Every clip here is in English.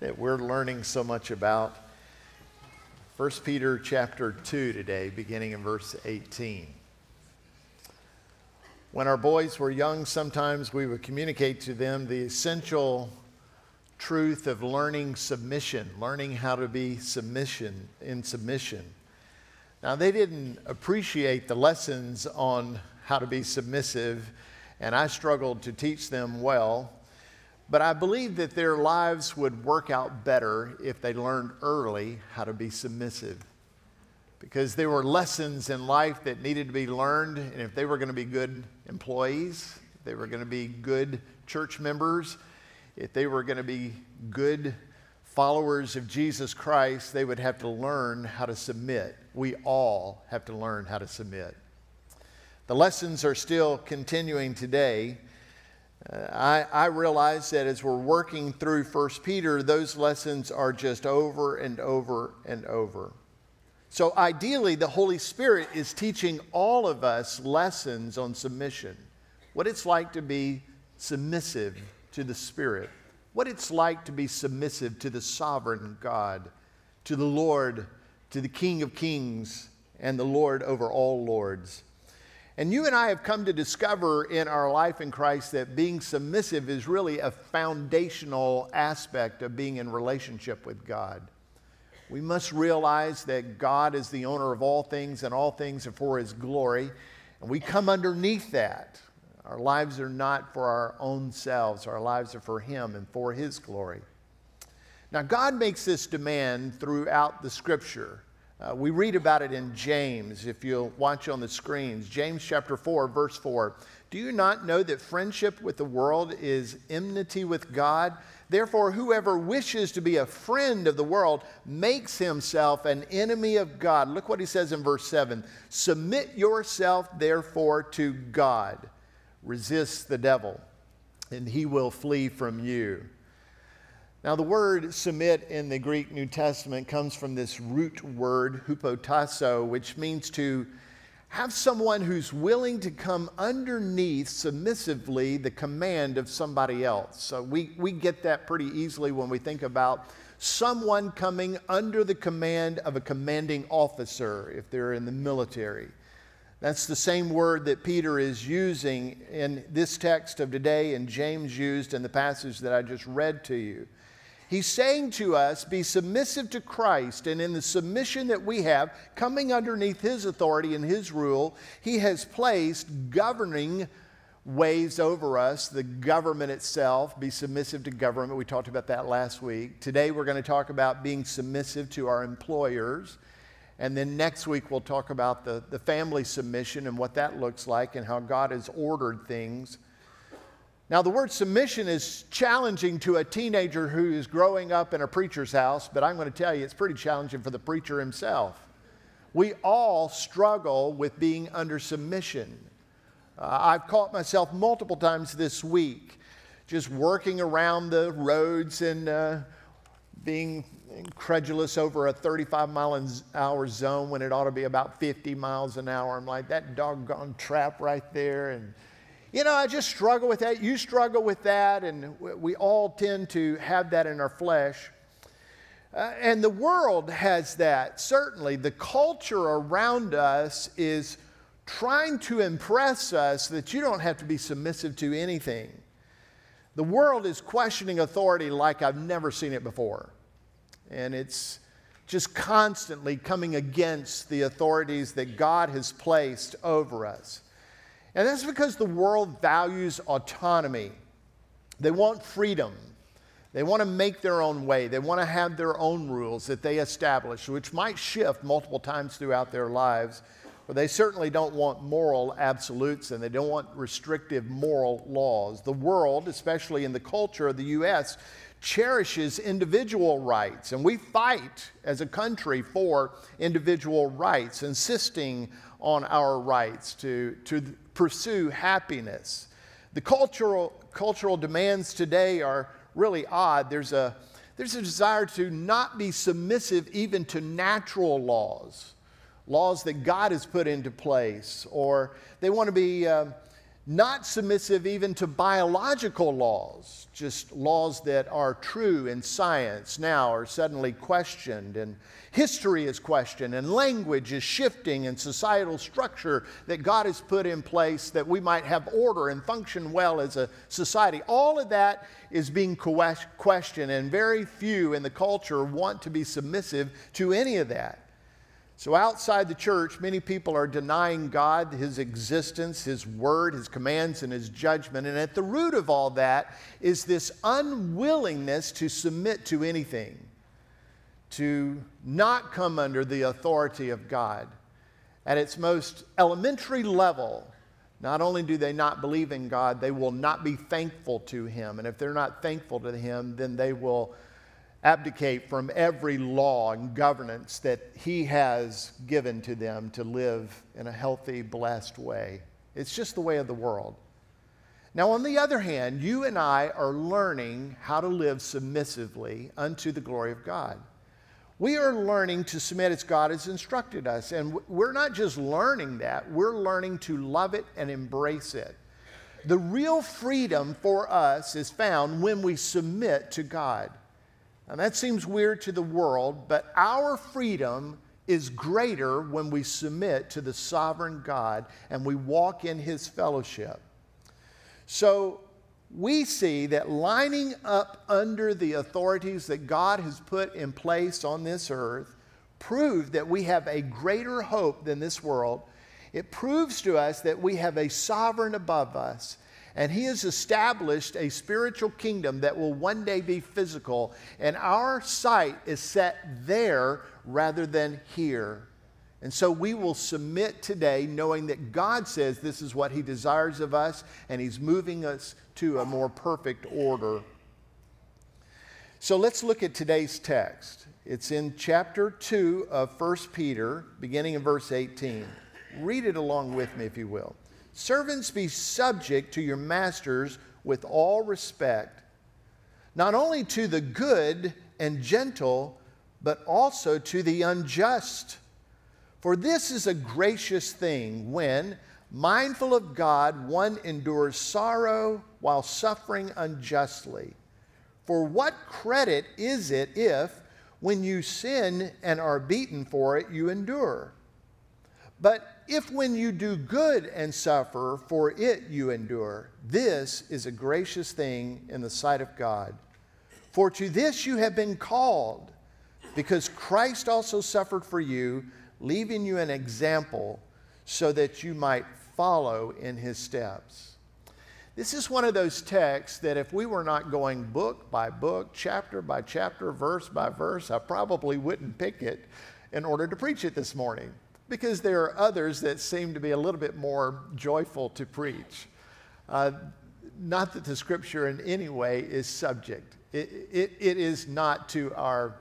that we're learning so much about. 1 Peter chapter 2 today, beginning in verse 18. When our boys were young, sometimes we would communicate to them the essential truth of learning submission, learning how to be submission in submission. Now, they didn't appreciate the lessons on how to be submissive, and I struggled to teach them well. But I believe that their lives would work out better if they learned early how to be submissive. Because there were lessons in life that needed to be learned, and if they were going to be good employees, they were going to be good church members, if they were going to be good followers of Jesus Christ, they would have to learn how to submit. We all have to learn how to submit. The lessons are still continuing today. I, I realize that as we're working through 1 Peter, those lessons are just over and over and over. So, ideally, the Holy Spirit is teaching all of us lessons on submission what it's like to be submissive to the Spirit, what it's like to be submissive to the sovereign God, to the Lord, to the King of Kings, and the Lord over all lords. And you and I have come to discover in our life in Christ that being submissive is really a foundational aspect of being in relationship with God. We must realize that God is the owner of all things and all things are for His glory. And we come underneath that. Our lives are not for our own selves, our lives are for Him and for His glory. Now, God makes this demand throughout the scripture. Uh, we read about it in James, if you'll watch on the screens. James chapter 4, verse 4. Do you not know that friendship with the world is enmity with God? Therefore, whoever wishes to be a friend of the world makes himself an enemy of God. Look what he says in verse 7 Submit yourself, therefore, to God. Resist the devil, and he will flee from you. Now, the word submit in the Greek New Testament comes from this root word, hupotasso, which means to have someone who's willing to come underneath submissively the command of somebody else. So we, we get that pretty easily when we think about someone coming under the command of a commanding officer if they're in the military. That's the same word that Peter is using in this text of today and James used in the passage that I just read to you. He's saying to us, be submissive to Christ. And in the submission that we have, coming underneath his authority and his rule, he has placed governing ways over us, the government itself, be submissive to government. We talked about that last week. Today we're going to talk about being submissive to our employers. And then next week we'll talk about the, the family submission and what that looks like and how God has ordered things now, the word submission is challenging to a teenager who is growing up in a preacher's house, but I'm going to tell you it's pretty challenging for the preacher himself. We all struggle with being under submission. Uh, I've caught myself multiple times this week just working around the roads and uh, being incredulous over a 35 mile an hour zone when it ought to be about 50 miles an hour. I'm like, that doggone trap right there. And you know, I just struggle with that. You struggle with that, and we all tend to have that in our flesh. Uh, and the world has that, certainly. The culture around us is trying to impress us that you don't have to be submissive to anything. The world is questioning authority like I've never seen it before. And it's just constantly coming against the authorities that God has placed over us. And that's because the world values autonomy. They want freedom. They want to make their own way. They want to have their own rules that they establish, which might shift multiple times throughout their lives. But they certainly don't want moral absolutes and they don't want restrictive moral laws. The world, especially in the culture of the U.S., cherishes individual rights. And we fight as a country for individual rights, insisting on our rights to, to pursue happiness. The cultural, cultural demands today are really odd. There's a, there's a desire to not be submissive even to natural laws, laws that God has put into place, or they want to be uh, not submissive even to biological laws, just laws that are true in science now are suddenly questioned, and history is questioned, and language is shifting, and societal structure that God has put in place that we might have order and function well as a society. All of that is being questioned, and very few in the culture want to be submissive to any of that. So, outside the church, many people are denying God, His existence, His word, His commands, and His judgment. And at the root of all that is this unwillingness to submit to anything, to not come under the authority of God. At its most elementary level, not only do they not believe in God, they will not be thankful to Him. And if they're not thankful to Him, then they will abdicate from every law and governance that He has given to them to live in a healthy, blessed way. It's just the way of the world. Now, on the other hand, you and I are learning how to live submissively unto the glory of God. We are learning to submit as God has instructed us. And we're not just learning that, we're learning to love it and embrace it. The real freedom for us is found when we submit to God. And that seems weird to the world, but our freedom is greater when we submit to the sovereign God and we walk in his fellowship. So we see that lining up under the authorities that God has put in place on this earth prove that we have a greater hope than this world. It proves to us that we have a sovereign above us and He has established a spiritual kingdom that will one day be physical. And our sight is set there rather than here. And so we will submit today knowing that God says this is what He desires of us, and He's moving us to a more perfect order. So let's look at today's text. It's in chapter 2 of 1 Peter, beginning in verse 18. Read it along with me, if you will. Servants, be subject to your masters with all respect, not only to the good and gentle, but also to the unjust. For this is a gracious thing when, mindful of God, one endures sorrow while suffering unjustly. For what credit is it if, when you sin and are beaten for it, you endure? But if when you do good and suffer, for it you endure, this is a gracious thing in the sight of God. For to this you have been called, because Christ also suffered for you, leaving you an example so that you might follow in his steps. This is one of those texts that if we were not going book by book, chapter by chapter, verse by verse, I probably wouldn't pick it in order to preach it this morning because there are others that seem to be a little bit more joyful to preach. Uh, not that the scripture in any way is subject, it, it, it is not to our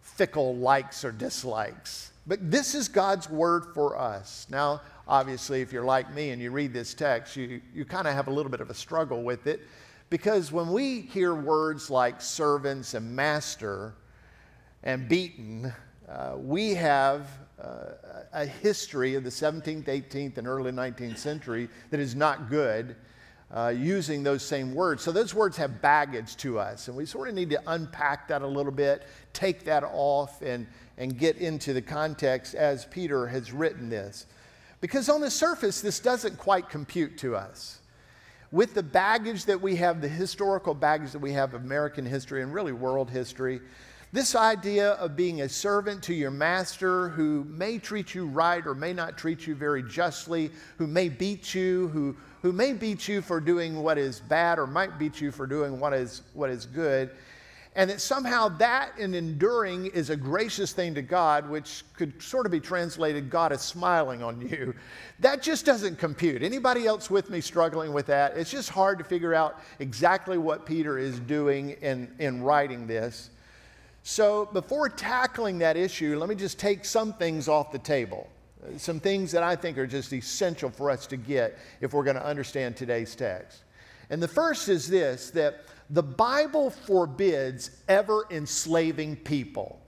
fickle likes or dislikes. But this is God's word for us. Now, obviously, if you're like me and you read this text, you, you kind of have a little bit of a struggle with it because when we hear words like servants and master and beaten, uh, we have uh, a history of the 17th, 18th, and early 19th century that is not good. Uh, using those same words. So those words have baggage to us, and we sort of need to unpack that a little bit, take that off, and, and get into the context as Peter has written this. Because on the surface, this doesn't quite compute to us. With the baggage that we have, the historical baggage that we have of American history and really world history, this idea of being a servant to your master who may treat you right or may not treat you very justly, who may beat you, who, who may beat you for doing what is bad or might beat you for doing what is, what is good, and that somehow that in enduring is a gracious thing to God, which could sort of be translated, God is smiling on you. That just doesn't compute. Anybody else with me struggling with that? It's just hard to figure out exactly what Peter is doing in, in writing this. So, before tackling that issue, let me just take some things off the table. Uh, some things that I think are just essential for us to get if we're going to understand today's text. And the first is this that the Bible forbids ever enslaving people.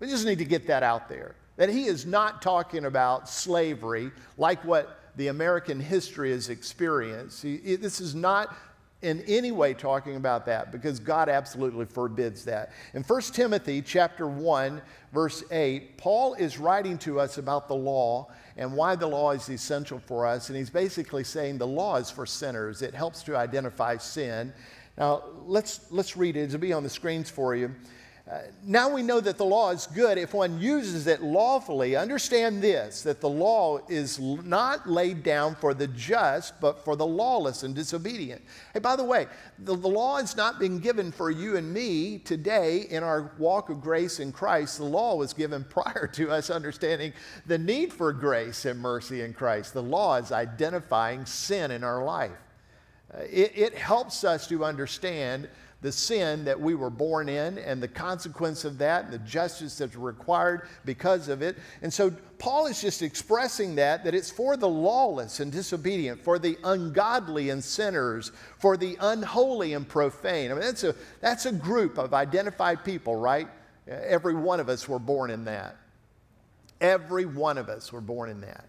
We just need to get that out there. That he is not talking about slavery like what the American history has experienced. This is not in any way talking about that because God absolutely forbids that. In 1 Timothy chapter 1 verse 8, Paul is writing to us about the law and why the law is essential for us and he's basically saying the law is for sinners. It helps to identify sin. Now, let's let's read it. It'll be on the screens for you. Uh, now we know that the law is good if one uses it lawfully. Understand this that the law is not laid down for the just, but for the lawless and disobedient. Hey, by the way, the, the law is not being given for you and me today in our walk of grace in Christ. The law was given prior to us understanding the need for grace and mercy in Christ. The law is identifying sin in our life, uh, it, it helps us to understand the sin that we were born in and the consequence of that and the justice that's required because of it. And so Paul is just expressing that, that it's for the lawless and disobedient, for the ungodly and sinners, for the unholy and profane. I mean, that's a, that's a group of identified people, right? Every one of us were born in that. Every one of us were born in that.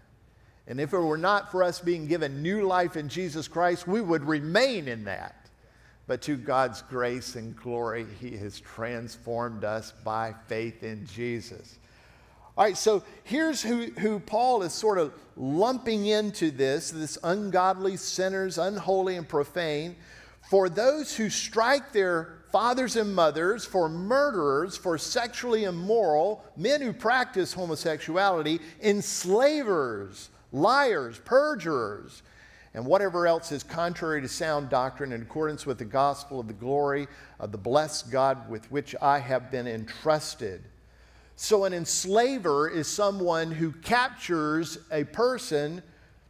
And if it were not for us being given new life in Jesus Christ, we would remain in that but to God's grace and glory, He has transformed us by faith in Jesus. All right, so here's who, who Paul is sort of lumping into this this ungodly sinners, unholy and profane. For those who strike their fathers and mothers, for murderers, for sexually immoral, men who practice homosexuality, enslavers, liars, perjurers and whatever else is contrary to sound doctrine in accordance with the gospel of the glory of the blessed God with which I have been entrusted. So, an enslaver is someone who captures a person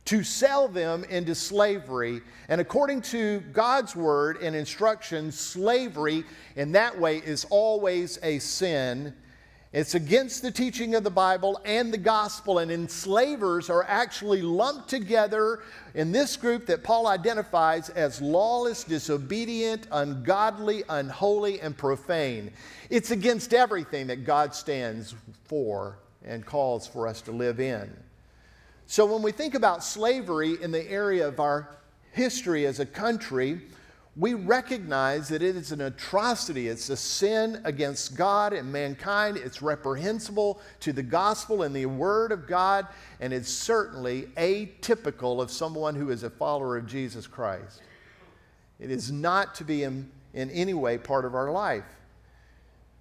to sell them into slavery. And according to God's word and instruction, slavery in that way is always a sin it's against the teaching of the Bible and the gospel, and enslavers are actually lumped together in this group that Paul identifies as lawless, disobedient, ungodly, unholy, and profane. It's against everything that God stands for and calls for us to live in. So when we think about slavery in the area of our history as a country, we recognize that it is an atrocity. It's a sin against God and mankind. It's reprehensible to the gospel and the word of God, and it's certainly atypical of someone who is a follower of Jesus Christ. It is not to be in, in any way part of our life.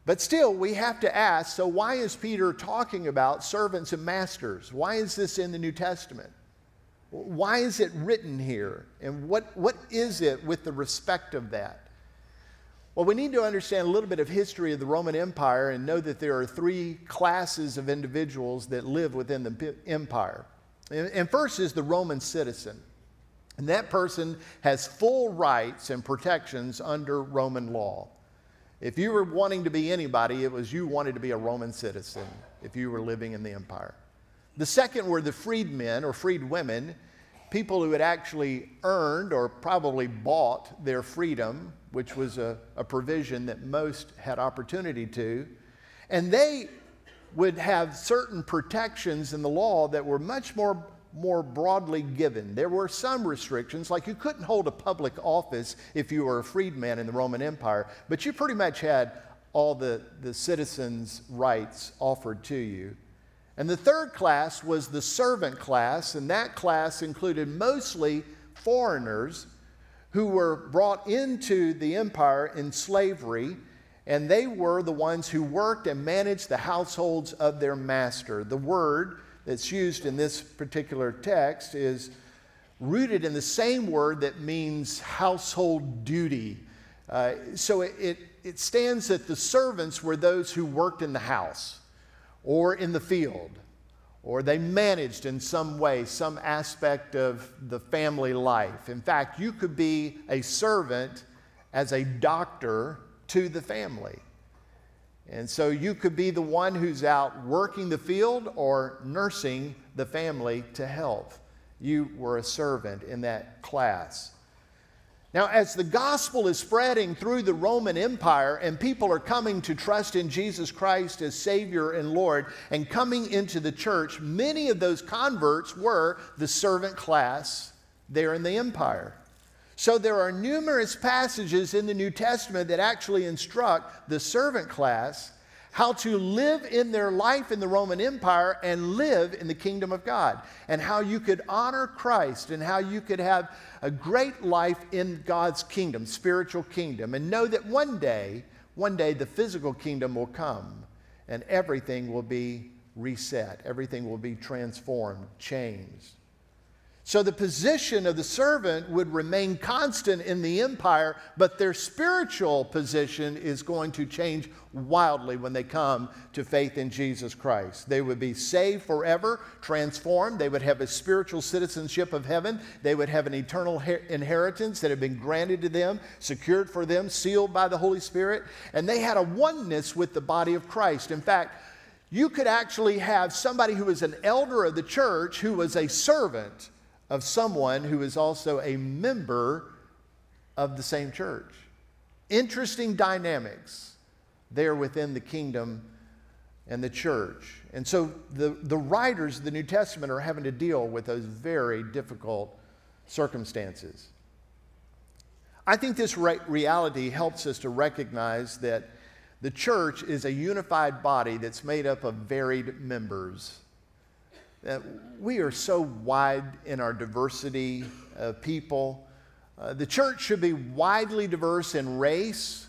But still, we have to ask so, why is Peter talking about servants and masters? Why is this in the New Testament? Why is it written here? And what, what is it with the respect of that? Well, we need to understand a little bit of history of the Roman Empire and know that there are three classes of individuals that live within the empire. And first is the Roman citizen. And that person has full rights and protections under Roman law. If you were wanting to be anybody, it was you wanted to be a Roman citizen if you were living in the empire. The second were the freedmen or freedwomen, people who had actually earned or probably bought their freedom, which was a, a provision that most had opportunity to. And they would have certain protections in the law that were much more more broadly given. There were some restrictions, like you couldn't hold a public office if you were a freedman in the Roman Empire, but you pretty much had all the, the citizens' rights offered to you. And the third class was the servant class, and that class included mostly foreigners who were brought into the empire in slavery, and they were the ones who worked and managed the households of their master. The word that's used in this particular text is rooted in the same word that means household duty. Uh, so it, it, it stands that the servants were those who worked in the house or in the field, or they managed in some way some aspect of the family life. In fact, you could be a servant as a doctor to the family. And so you could be the one who's out working the field or nursing the family to health. You were a servant in that class. Now, as the gospel is spreading through the Roman Empire and people are coming to trust in Jesus Christ as Savior and Lord and coming into the church, many of those converts were the servant class there in the empire. So there are numerous passages in the New Testament that actually instruct the servant class how to live in their life in the Roman Empire and live in the kingdom of God, and how you could honor Christ, and how you could have a great life in God's kingdom, spiritual kingdom, and know that one day, one day the physical kingdom will come and everything will be reset, everything will be transformed, changed. So the position of the servant would remain constant in the empire, but their spiritual position is going to change wildly when they come to faith in Jesus Christ. They would be saved forever, transformed. They would have a spiritual citizenship of heaven. They would have an eternal inheritance that had been granted to them, secured for them, sealed by the Holy Spirit. And they had a oneness with the body of Christ. In fact, you could actually have somebody who was an elder of the church who was a servant of someone who is also a member of the same church. Interesting dynamics there within the kingdom and the church. And so the, the writers of the New Testament are having to deal with those very difficult circumstances. I think this re- reality helps us to recognize that the church is a unified body that's made up of varied members that we are so wide in our diversity of people. Uh, the church should be widely diverse in race.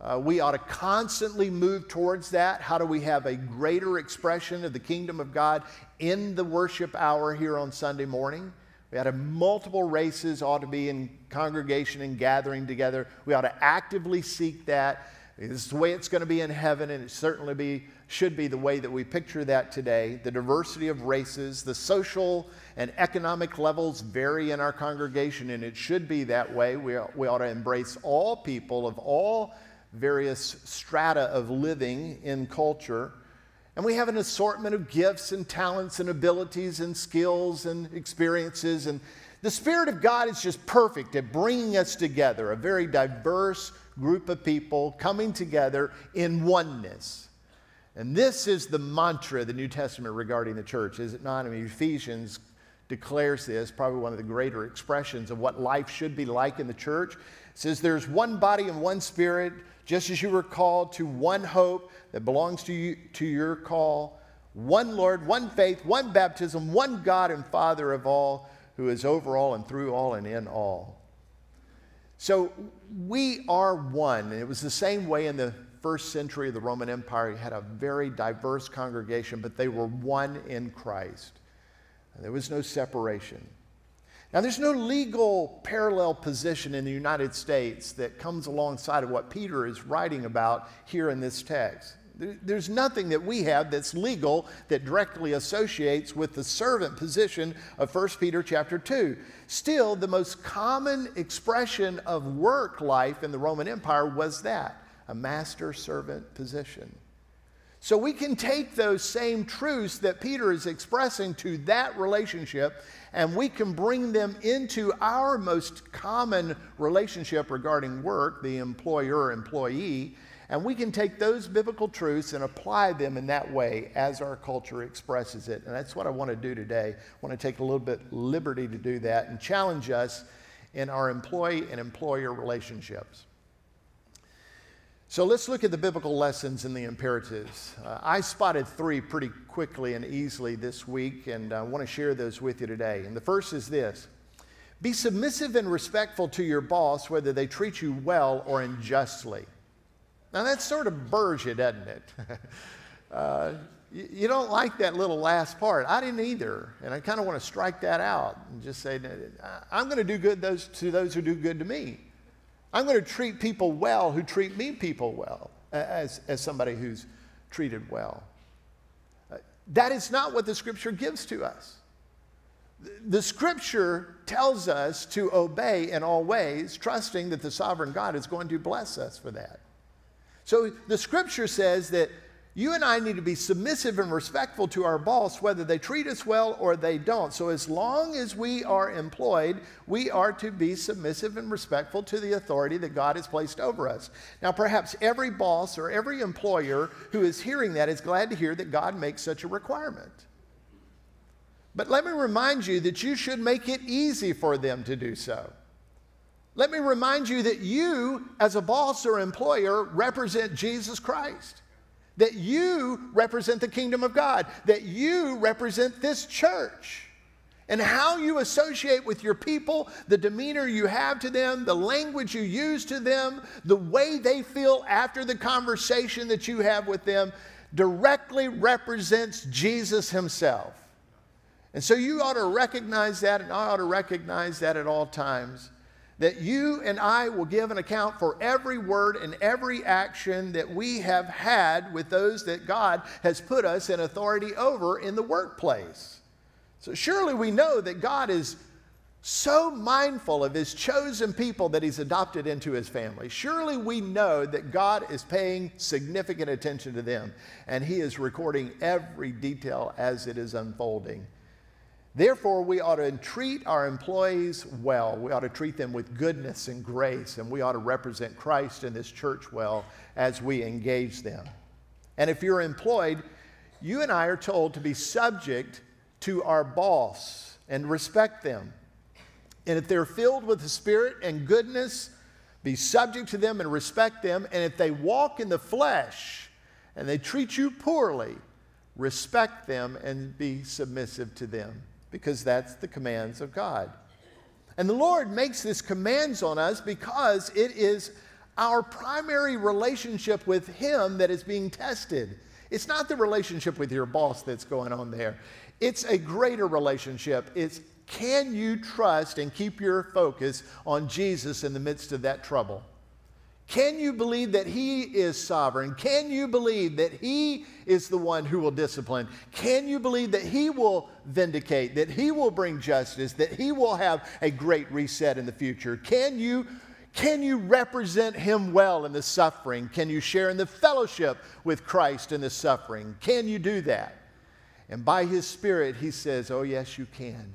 Uh, we ought to constantly move towards that. How do we have a greater expression of the kingdom of God in the worship hour here on Sunday morning? We ought to multiple races, ought to be in congregation and gathering together. We ought to actively seek that. This is the way it's going to be in heaven, and it certainly be should be the way that we picture that today. The diversity of races, the social and economic levels vary in our congregation, and it should be that way. We, we ought to embrace all people of all various strata of living in culture. And we have an assortment of gifts and talents and abilities and skills and experiences. And the Spirit of God is just perfect at bringing us together, a very diverse group of people coming together in oneness. And this is the mantra of the New Testament regarding the church, is it not? I mean, Ephesians declares this, probably one of the greater expressions of what life should be like in the church. It says, There's one body and one spirit, just as you were called to one hope that belongs to, you, to your call, one Lord, one faith, one baptism, one God and Father of all, who is over all and through all and in all. So we are one. And it was the same way in the first century of the Roman Empire, had a very diverse congregation, but they were one in Christ. There was no separation. Now, there's no legal parallel position in the United States that comes alongside of what Peter is writing about here in this text. There's nothing that we have that's legal that directly associates with the servant position of 1 Peter chapter 2. Still, the most common expression of work life in the Roman Empire was that a master servant position. So we can take those same truths that Peter is expressing to that relationship and we can bring them into our most common relationship regarding work, the employer employee, and we can take those biblical truths and apply them in that way as our culture expresses it. And that's what I want to do today. I want to take a little bit liberty to do that and challenge us in our employee and employer relationships. So let's look at the biblical lessons and the imperatives. Uh, I spotted three pretty quickly and easily this week, and I want to share those with you today. And the first is this Be submissive and respectful to your boss, whether they treat you well or unjustly. Now, that sort of you, doesn't it? uh, you, you don't like that little last part. I didn't either. And I kind of want to strike that out and just say, I'm going to do good those, to those who do good to me. I'm going to treat people well who treat me people well as, as somebody who's treated well. Uh, that is not what the scripture gives to us. The scripture tells us to obey in all ways, trusting that the sovereign God is going to bless us for that. So the scripture says that You and I need to be submissive and respectful to our boss, whether they treat us well or they don't. So, as long as we are employed, we are to be submissive and respectful to the authority that God has placed over us. Now, perhaps every boss or every employer who is hearing that is glad to hear that God makes such a requirement. But let me remind you that you should make it easy for them to do so. Let me remind you that you, as a boss or employer, represent Jesus Christ that you represent the kingdom of God, that you represent this church. And how you associate with your people, the demeanor you have to them, the language you use to them, the way they feel after the conversation that you have with them directly represents Jesus himself. And so you ought to recognize that, and I ought to recognize that at all times that you and I will give an account for every word and every action that we have had with those that God has put us in authority over in the workplace. So surely we know that God is so mindful of his chosen people that he's adopted into his family. Surely we know that God is paying significant attention to them and he is recording every detail as it is unfolding. Therefore, we ought to treat our employees well. We ought to treat them with goodness and grace, and we ought to represent Christ in this church well as we engage them. And if you're employed, you and I are told to be subject to our boss and respect them. And if they're filled with the Spirit and goodness, be subject to them and respect them. And if they walk in the flesh and they treat you poorly, respect them and be submissive to them because that's the commands of God. And the Lord makes these commands on us because it is our primary relationship with Him that is being tested. It's not the relationship with your boss that's going on there. It's a greater relationship. It's can you trust and keep your focus on Jesus in the midst of that trouble? Can you believe that He is sovereign? Can you believe that He is the one who will discipline? Can you believe that He will vindicate, that He will bring justice, that He will have a great reset in the future? Can you, can you represent Him well in the suffering? Can you share in the fellowship with Christ in the suffering? Can you do that? And by His Spirit, He says, Oh, yes, you can.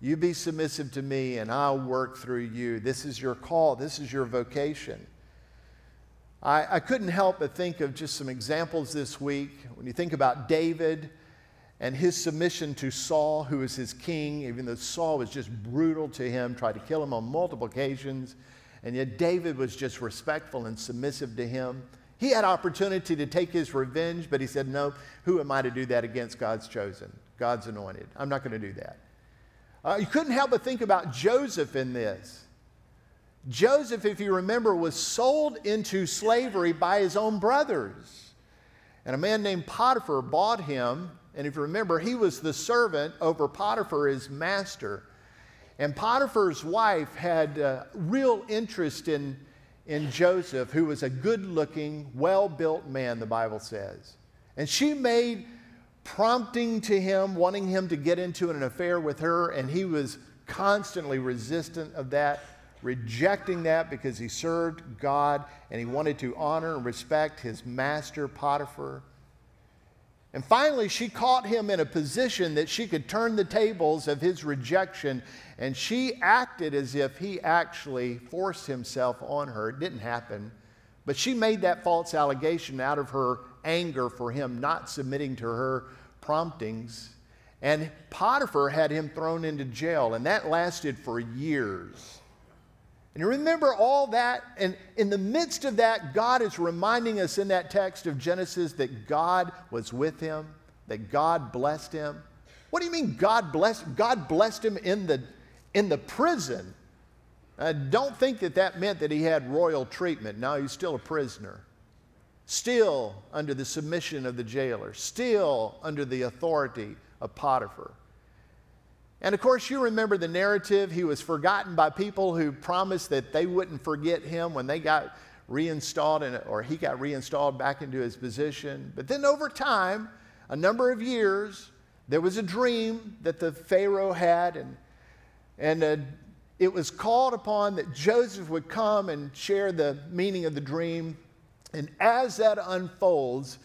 You be submissive to me, and I'll work through you. This is your call, this is your vocation. I, I couldn't help but think of just some examples this week. When you think about David and his submission to Saul, who was his king, even though Saul was just brutal to him, tried to kill him on multiple occasions, and yet David was just respectful and submissive to him. He had opportunity to take his revenge, but he said, No, who am I to do that against God's chosen, God's anointed? I'm not going to do that. Uh, you couldn't help but think about Joseph in this. Joseph, if you remember, was sold into slavery by his own brothers. And a man named Potiphar bought him. And if you remember, he was the servant over Potiphar, his master. And Potiphar's wife had uh, real interest in, in Joseph, who was a good looking, well built man, the Bible says. And she made prompting to him, wanting him to get into an affair with her, and he was constantly resistant of that rejecting that because he served God and he wanted to honor and respect his master, Potiphar. And finally, she caught him in a position that she could turn the tables of his rejection, and she acted as if he actually forced himself on her. It didn't happen, but she made that false allegation out of her anger for him not submitting to her promptings. And Potiphar had him thrown into jail, and that lasted for years. And you remember all that, and in the midst of that, God is reminding us in that text of Genesis that God was with him, that God blessed him. What do you mean God blessed? God blessed him in the, in the prison. I don't think that that meant that he had royal treatment. No, he's still a prisoner. Still under the submission of the jailer, still under the authority of Potiphar. And of course, you remember the narrative. He was forgotten by people who promised that they wouldn't forget him when they got reinstalled in, or he got reinstalled back into his position. But then over time, a number of years, there was a dream that the Pharaoh had, and, and uh, it was called upon that Joseph would come and share the meaning of the dream. And as that unfolds,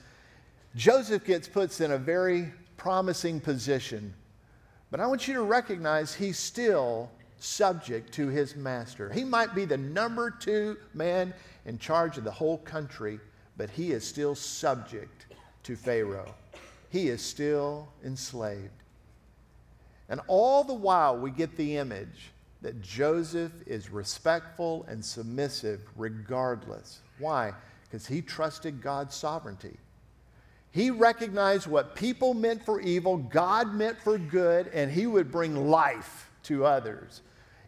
Joseph gets put in a very promising position. But I want you to recognize he's still subject to his master. He might be the number two man in charge of the whole country, but he is still subject to Pharaoh. He is still enslaved. And all the while, we get the image that Joseph is respectful and submissive regardless. Why? Because he trusted God's sovereignty. He recognized what people meant for evil, God meant for good, and he would bring life to others,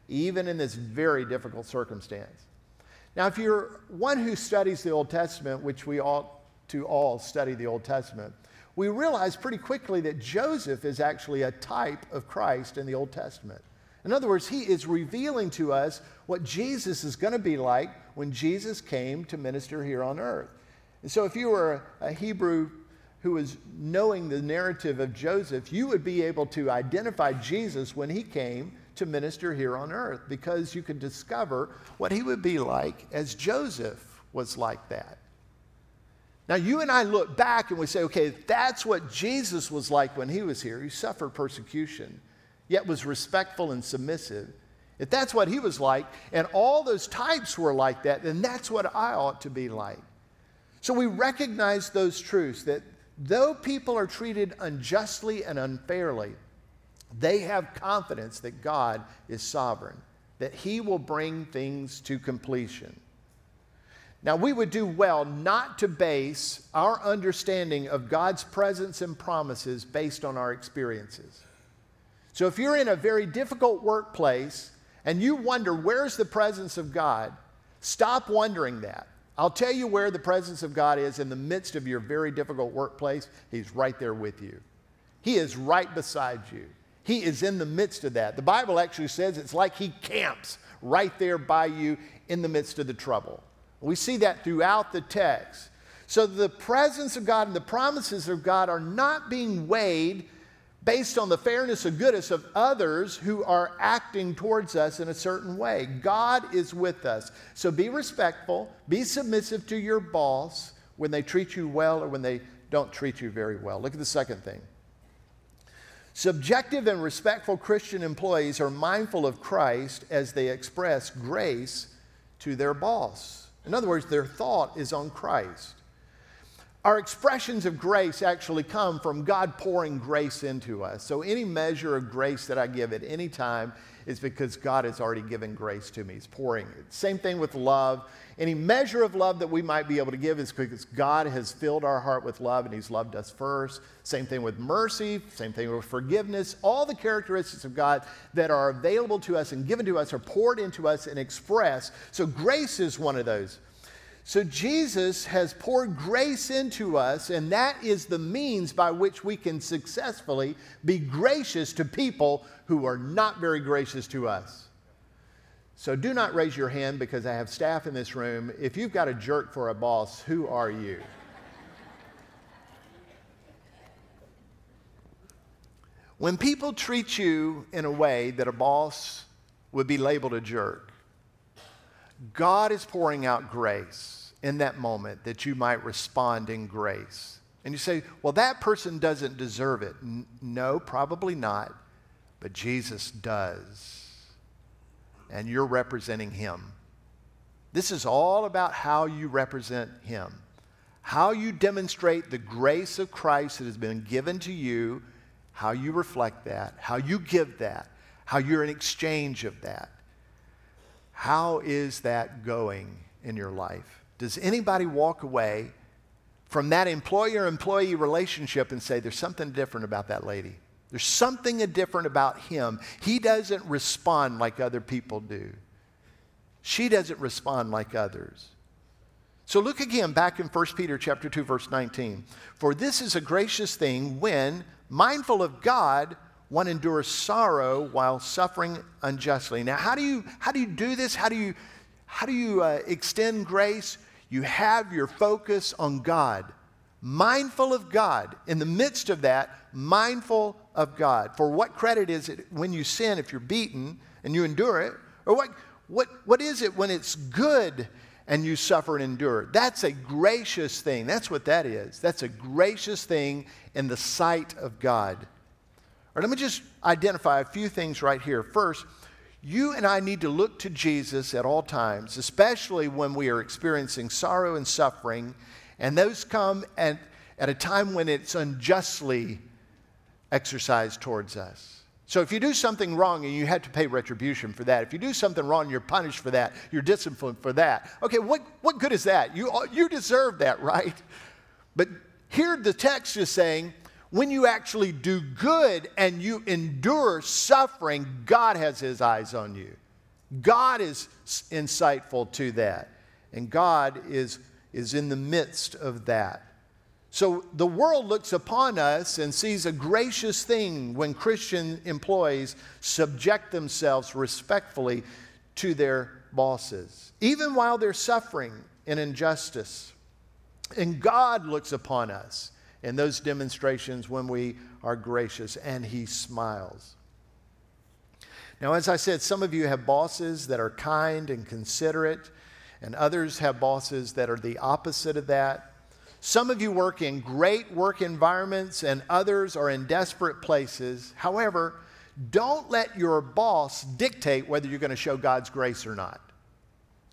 even in this very difficult circumstance. Now, if you're one who studies the Old Testament, which we ought to all study the Old Testament, we realize pretty quickly that Joseph is actually a type of Christ in the Old Testament. In other words, he is revealing to us what Jesus is going to be like when Jesus came to minister here on earth. And so, if you were a Hebrew who was knowing the narrative of Joseph, you would be able to identify Jesus when he came to minister here on earth because you could discover what he would be like as Joseph was like that. Now, you and I look back and we say, okay, that's what Jesus was like when he was here. He suffered persecution, yet was respectful and submissive. If that's what he was like, and all those types were like that, then that's what I ought to be like. So we recognize those truths that though people are treated unjustly and unfairly, they have confidence that God is sovereign, that He will bring things to completion. Now, we would do well not to base our understanding of God's presence and promises based on our experiences. So, if you're in a very difficult workplace and you wonder, where's the presence of God? Stop wondering that. I'll tell you where the presence of God is in the midst of your very difficult workplace. He's right there with you, He is right beside you. He is in the midst of that. The Bible actually says it's like He camps right there by you in the midst of the trouble. We see that throughout the text. So the presence of God and the promises of God are not being weighed based on the fairness and goodness of others who are acting towards us in a certain way. God is with us. So be respectful, be submissive to your boss when they treat you well or when they don't treat you very well. Look at the second thing. Subjective and respectful Christian employees are mindful of Christ as they express grace to their boss. In other words, their thought is on Christ. Our expressions of grace actually come from God pouring grace into us. So, any measure of grace that I give at any time is because God has already given grace to me. He's pouring it. Same thing with love. Any measure of love that we might be able to give is because God has filled our heart with love and He's loved us first. Same thing with mercy, same thing with forgiveness. All the characteristics of God that are available to us and given to us are poured into us and expressed. So, grace is one of those. So Jesus has poured grace into us, and that is the means by which we can successfully be gracious to people who are not very gracious to us. So do not raise your hand because I have staff in this room. If you've got a jerk for a boss, who are you? when people treat you in a way that a boss would be labeled a jerk, God is pouring out grace in that moment that you might respond in grace. And you say, well, that person doesn't deserve it. N- no, probably not, but Jesus does. And you're representing him. This is all about how you represent him, how you demonstrate the grace of Christ that has been given to you, how you reflect that, how you give that, how you're in exchange of that. How is that going in your life? Does anybody walk away from that employer employee relationship and say, there's something different about that lady? There's something different about him. He doesn't respond like other people do. She doesn't respond like others. So look again back in 1 Peter chapter 2 verse 19. For this is a gracious thing when mindful of God one endures sorrow while suffering unjustly. Now, how do you, how do, you do this? How do you, how do you uh, extend grace? You have your focus on God, mindful of God. In the midst of that, mindful of God. For what credit is it when you sin if you're beaten and you endure it? Or what, what, what is it when it's good and you suffer and endure. That's a gracious thing. That's what that is. That's a gracious thing in the sight of God. Or let me just identify a few things right here. First, you and I need to look to Jesus at all times, especially when we are experiencing sorrow and suffering, and those come at, at a time when it's unjustly exercised towards us. So if you do something wrong and you have to pay retribution for that, if you do something wrong, you're punished for that, you're disciplined for that. Okay, what, what good is that? You, you deserve that, right? But here the text is saying, when you actually do good and you endure suffering, God has his eyes on you. God is insightful to that. And God is, is in the midst of that. So the world looks upon us and sees a gracious thing when Christian employees subject themselves respectfully to their bosses, even while they're suffering in injustice. And God looks upon us in those demonstrations when we are gracious and He smiles. Now, as I said, some of you have bosses that are kind and considerate, and others have bosses that are the opposite of that. Some of you work in great work environments, and others are in desperate places. However, don't let your boss dictate whether you're going to show God's grace or not.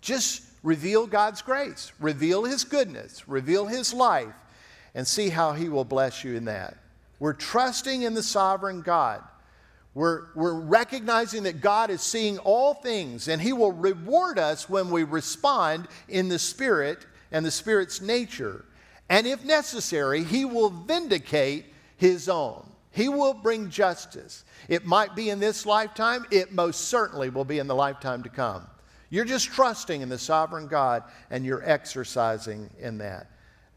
Just reveal God's grace, reveal His goodness, reveal His life, and see how He will bless you in that. We're trusting in the sovereign God. We're, we're recognizing that God is seeing all things, and He will reward us when we respond in the Spirit and the Spirit's nature. And if necessary, he will vindicate his own. He will bring justice. It might be in this lifetime, it most certainly will be in the lifetime to come. You're just trusting in the sovereign God and you're exercising in that.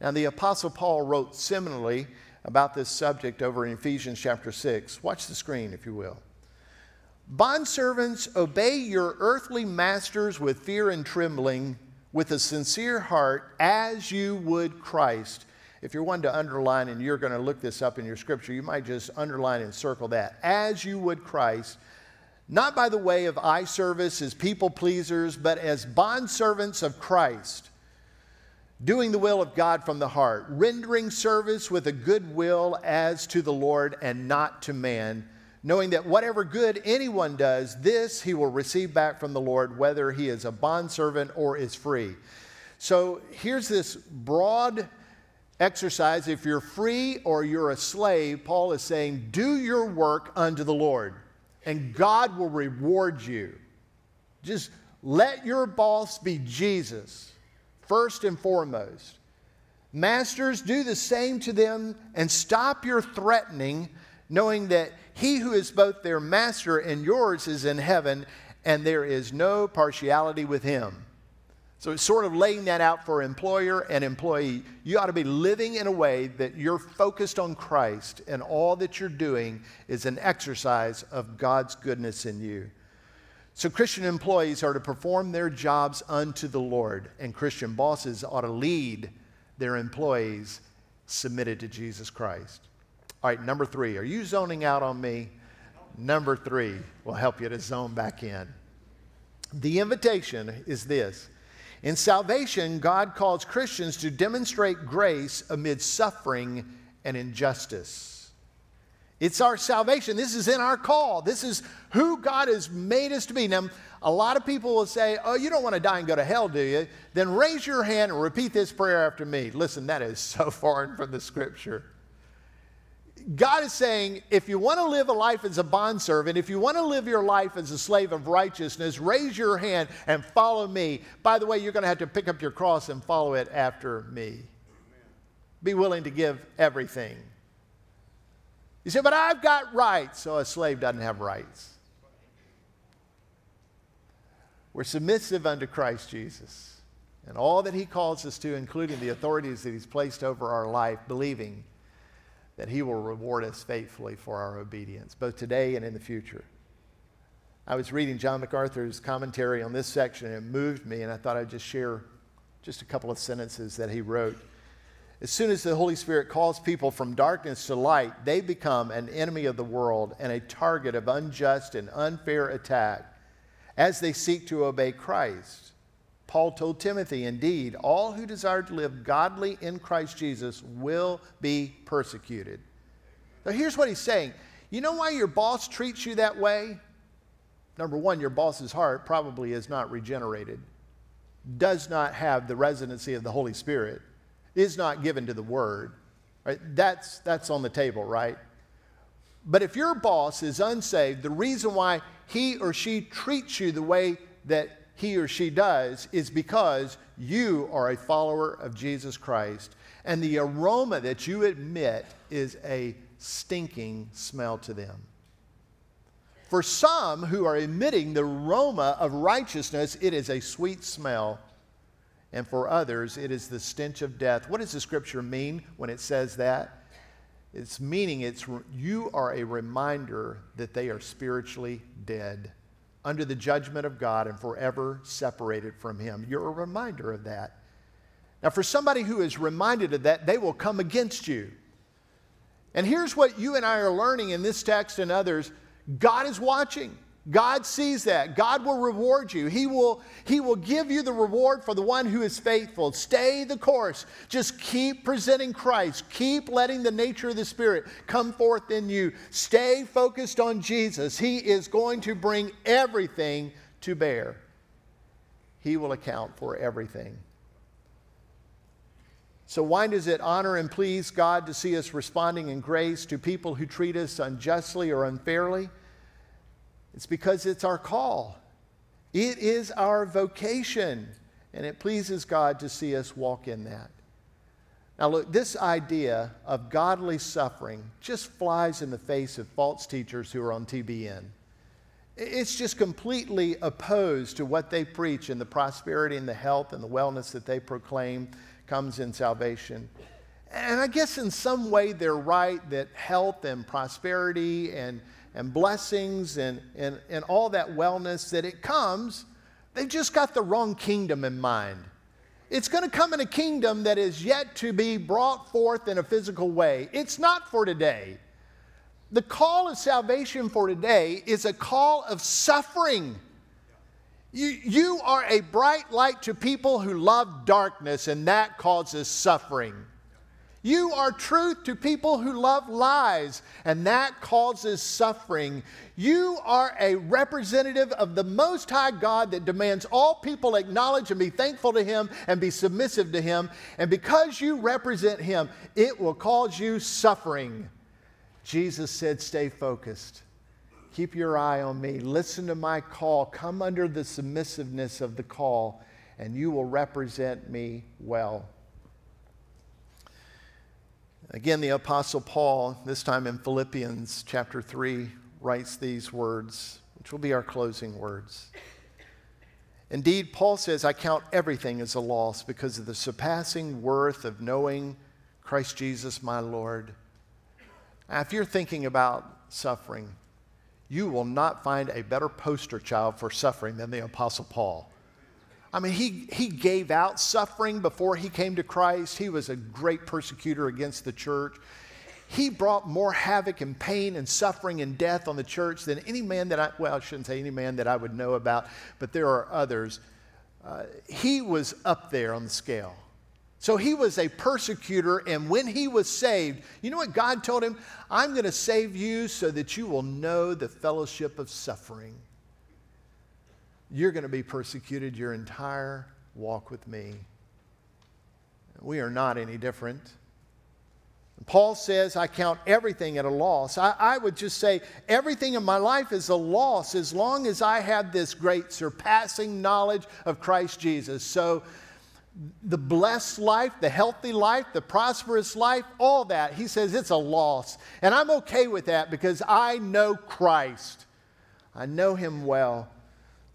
Now, the Apostle Paul wrote similarly about this subject over in Ephesians chapter 6. Watch the screen, if you will. Bondservants, obey your earthly masters with fear and trembling with a sincere heart as you would Christ. If you're one to underline and you're going to look this up in your scripture, you might just underline and circle that. As you would Christ, not by the way of eye service as people pleasers, but as bondservants of Christ, doing the will of God from the heart, rendering service with a good will as to the Lord and not to man knowing that whatever good anyone does, this he will receive back from the Lord, whether he is a bondservant or is free. So here's this broad exercise. If you're free or you're a slave, Paul is saying, do your work unto the Lord, and God will reward you. Just let your boss be Jesus, first and foremost. Masters, do the same to them and stop your threatening, knowing that he who is both their master and yours is in heaven, and there is no partiality with him. So it's sort of laying that out for employer and employee. You ought to be living in a way that you're focused on Christ, and all that you're doing is an exercise of God's goodness in you. So, Christian employees are to perform their jobs unto the Lord, and Christian bosses ought to lead their employees submitted to Jesus Christ. All right, number three. Are you zoning out on me? Number three will help you to zone back in. The invitation is this In salvation, God calls Christians to demonstrate grace amid suffering and injustice. It's our salvation. This is in our call. This is who God has made us to be. Now, a lot of people will say, Oh, you don't want to die and go to hell, do you? Then raise your hand and repeat this prayer after me. Listen, that is so foreign from the scripture. God is saying, if you want to live a life as a bondservant, if you want to live your life as a slave of righteousness, raise your hand and follow me. By the way, you're going to have to pick up your cross and follow it after me. Amen. Be willing to give everything. You say, but I've got rights. So a slave doesn't have rights. We're submissive unto Christ Jesus and all that he calls us to, including the authorities that he's placed over our life, believing that He will reward us faithfully for our obedience, both today and in the future. I was reading John MacArthur's commentary on this section, and it moved me, and I thought I'd just share just a couple of sentences that he wrote. As soon as the Holy Spirit calls people from darkness to light, they become an enemy of the world and a target of unjust and unfair attack as they seek to obey Christ. Paul told Timothy, Indeed, all who desire to live godly in Christ Jesus will be persecuted. Now, here's what he's saying You know why your boss treats you that way? Number one, your boss's heart probably is not regenerated, does not have the residency of the Holy Spirit, is not given to the Word. Right? That's, that's on the table, right? But if your boss is unsaved, the reason why he or she treats you the way that he or she does is because you are a follower of Jesus Christ. And the aroma that you emit is a stinking smell to them. For some who are emitting the aroma of righteousness, it is a sweet smell. And for others, it is the stench of death. What does the scripture mean when it says that? It's meaning it's you are a reminder that they are spiritually dead under the judgment of God and forever separated from Him. You're a reminder of that. Now, for somebody who is reminded of that, they will come against you. And here's what you and I are learning in this text and others God is watching. God sees that. God will reward you. He will, he will give you the reward for the one who is faithful. Stay the course. Just keep presenting Christ. Keep letting the nature of the Spirit come forth in you. Stay focused on Jesus. He is going to bring everything to bear. He will account for everything. So, why does it honor and please God to see us responding in grace to people who treat us unjustly or unfairly? It's because it's our call. It is our vocation, and it pleases God to see us walk in that. Now, look, this idea of godly suffering just flies in the face of false teachers who are on TBN. It's just completely opposed to what they preach and the prosperity and the health and the wellness that they proclaim comes in salvation. And I guess in some way they're right that health and prosperity and and blessings and, and, and all that wellness that it comes, they've just got the wrong kingdom in mind. It's going to come in a kingdom that is yet to be brought forth in a physical way. It's not for today. The call of salvation for today is a call of suffering. You, you are a bright light to people who love darkness, and that causes suffering. You are truth to people who love lies, and that causes suffering. You are a representative of the Most High God that demands all people acknowledge and be thankful to Him and be submissive to Him. And because you represent Him, it will cause you suffering. Jesus said, Stay focused. Keep your eye on me. Listen to my call. Come under the submissiveness of the call, and you will represent me well. Again, the Apostle Paul, this time in Philippians chapter 3, writes these words, which will be our closing words. Indeed, Paul says, I count everything as a loss because of the surpassing worth of knowing Christ Jesus my Lord. Now, if you're thinking about suffering, you will not find a better poster child for suffering than the Apostle Paul. I mean, he, he gave out suffering before he came to Christ. He was a great persecutor against the church. He brought more havoc and pain and suffering and death on the church than any man that I, well, I shouldn't say any man that I would know about, but there are others. Uh, he was up there on the scale. So he was a persecutor, and when he was saved, you know what God told him? I'm going to save you so that you will know the fellowship of suffering you're going to be persecuted your entire walk with me. We are not any different. Paul says, I count everything at a loss. I, I, would just say, everything in my life is a loss as long as I have this great surpassing knowledge of Christ Jesus. So, the blessed life, the healthy life, the prosperous life, all that, he says it's a loss. And I'm okay with that because I know Christ. I know him well.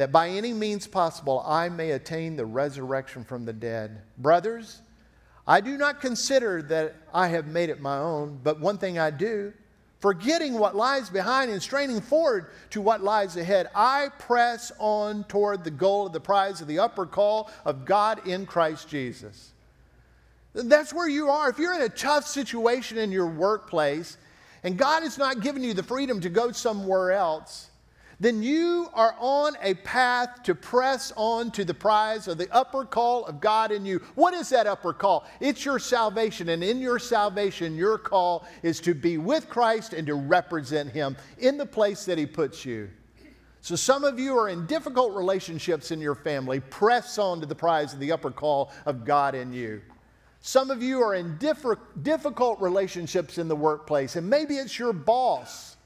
that by any means possible I may attain the resurrection from the dead. Brothers, I do not consider that I have made it my own, but one thing I do, forgetting what lies behind and straining forward to what lies ahead, I press on toward the goal of the prize of the upper call of God in Christ Jesus. That's where you are. If you're in a tough situation in your workplace and God has not given you the freedom to go somewhere else, then you are on a path to press on to the prize of the upper call of God in you. What is that upper call? It's your salvation. And in your salvation, your call is to be with Christ and to represent Him in the place that He puts you. So, some of you are in difficult relationships in your family. Press on to the prize of the upper call of God in you. Some of you are in difficult relationships in the workplace, and maybe it's your boss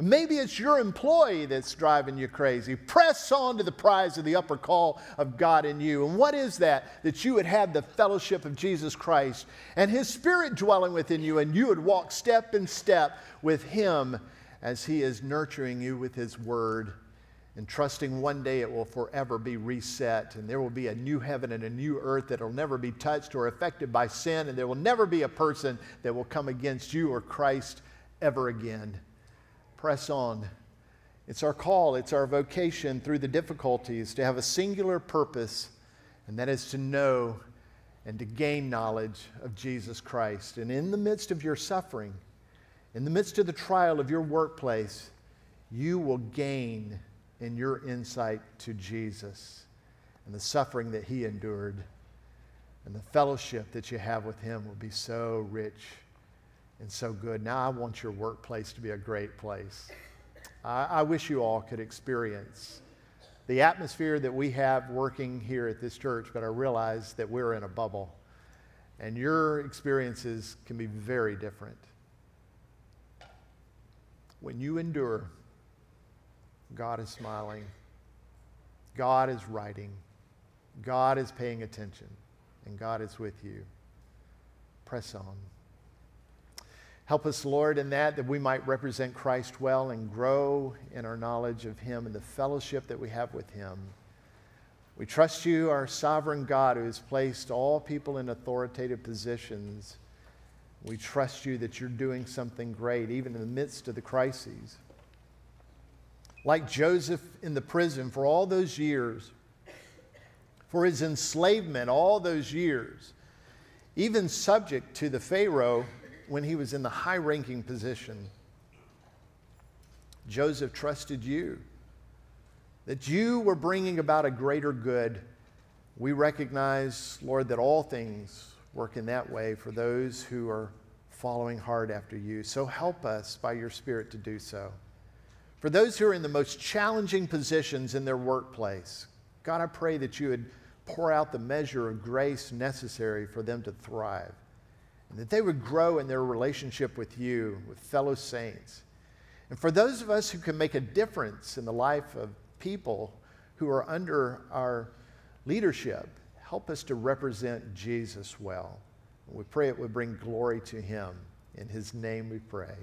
Maybe it's your employee that's driving you crazy. Press on to the prize of the upper call of God in you. And what is that? That you would have the fellowship of Jesus Christ and His Spirit dwelling within you, and you would walk step in step with Him as He is nurturing you with His Word and trusting one day it will forever be reset and there will be a new heaven and a new earth that will never be touched or affected by sin, and there will never be a person that will come against you or Christ ever again press on. It's our call, it's our vocation through the difficulties to have a singular purpose, and that is to know and to gain knowledge of Jesus Christ. And in the midst of your suffering, in the midst of the trial of your workplace, you will gain in your insight to Jesus and the suffering that he endured. And the fellowship that you have with him will be so rich and so good. Now I want your workplace to be a great place. I, I wish you all could experience the atmosphere that we have working here at this church, but I realize that we're in a bubble. And your experiences can be very different. When you endure, God is smiling, God is writing, God is paying attention, and God is with you. Press on. Help us, Lord, in that, that we might represent Christ well and grow in our knowledge of Him and the fellowship that we have with Him. We trust you, our sovereign God, who has placed all people in authoritative positions. We trust you that you're doing something great, even in the midst of the crises. Like Joseph in the prison for all those years, for his enslavement all those years, even subject to the Pharaoh when he was in the high ranking position. Joseph trusted you, that you were bringing about a greater good. We recognize, Lord, that all things work in that way for those who are following hard after you. So help us by your Spirit to do so. For those who are in the most challenging positions in their workplace, God, I pray that you would pour out the measure of grace necessary for them to thrive and that they would grow in their relationship with you, with fellow saints. And for those of us who can make a difference in the life of people who are under our leadership, help us to represent Jesus well. We pray it would bring glory to him. In his name we pray.